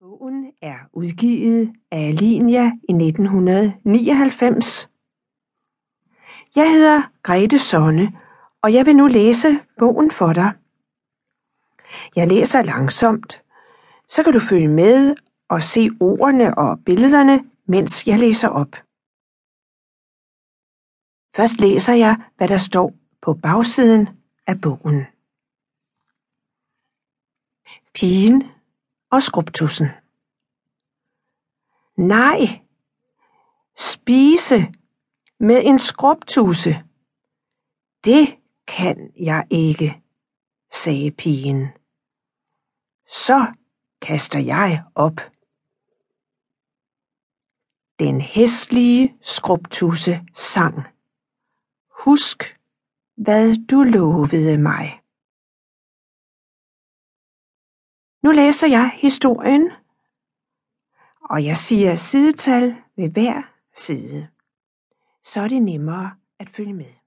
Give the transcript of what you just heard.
Bogen er udgivet af Alinia i 1999. Jeg hedder Grete Sonne, og jeg vil nu læse bogen for dig. Jeg læser langsomt, så kan du følge med og se ordene og billederne, mens jeg læser op. Først læser jeg, hvad der står på bagsiden af bogen. Pigen og skrubtussen. Nej, spise med en skrubtuse. Det kan jeg ikke, sagde pigen. Så kaster jeg op. Den hæslige skrubtusse sang. Husk, hvad du lovede mig. Nu læser jeg historien, og jeg siger sidetal ved hver side. Så er det nemmere at følge med.